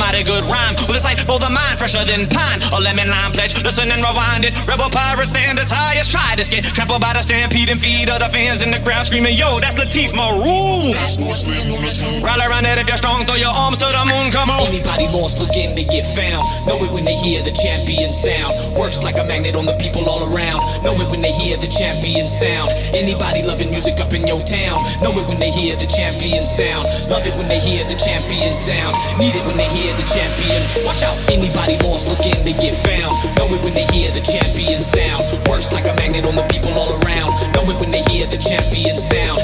a mighty good rhyme, well, it's like both a mind fresher than pine or lemon lime pledge. Listen and rewind it. Rebel pirate standards highest. Try this get trampled by the stampede and feed of the fans in the crowd screaming, Yo, that's Lateef Maroon. Rally around it if you're strong, throw your arms to the moon. Come on. Anybody lost looking to get found. Know it when they hear the champion sound. Works like a magnet on the people all around. Know it when they hear the champion sound. Anybody loving music up in your town. Know it when they hear the champion sound. Love it when they hear the champion sound. Need it when they hear hear the champion. Watch out, anybody lost looking, they get found. Know it when they hear the champion sound. Works like a magnet on the people all around. Know it when they hear the champion sound.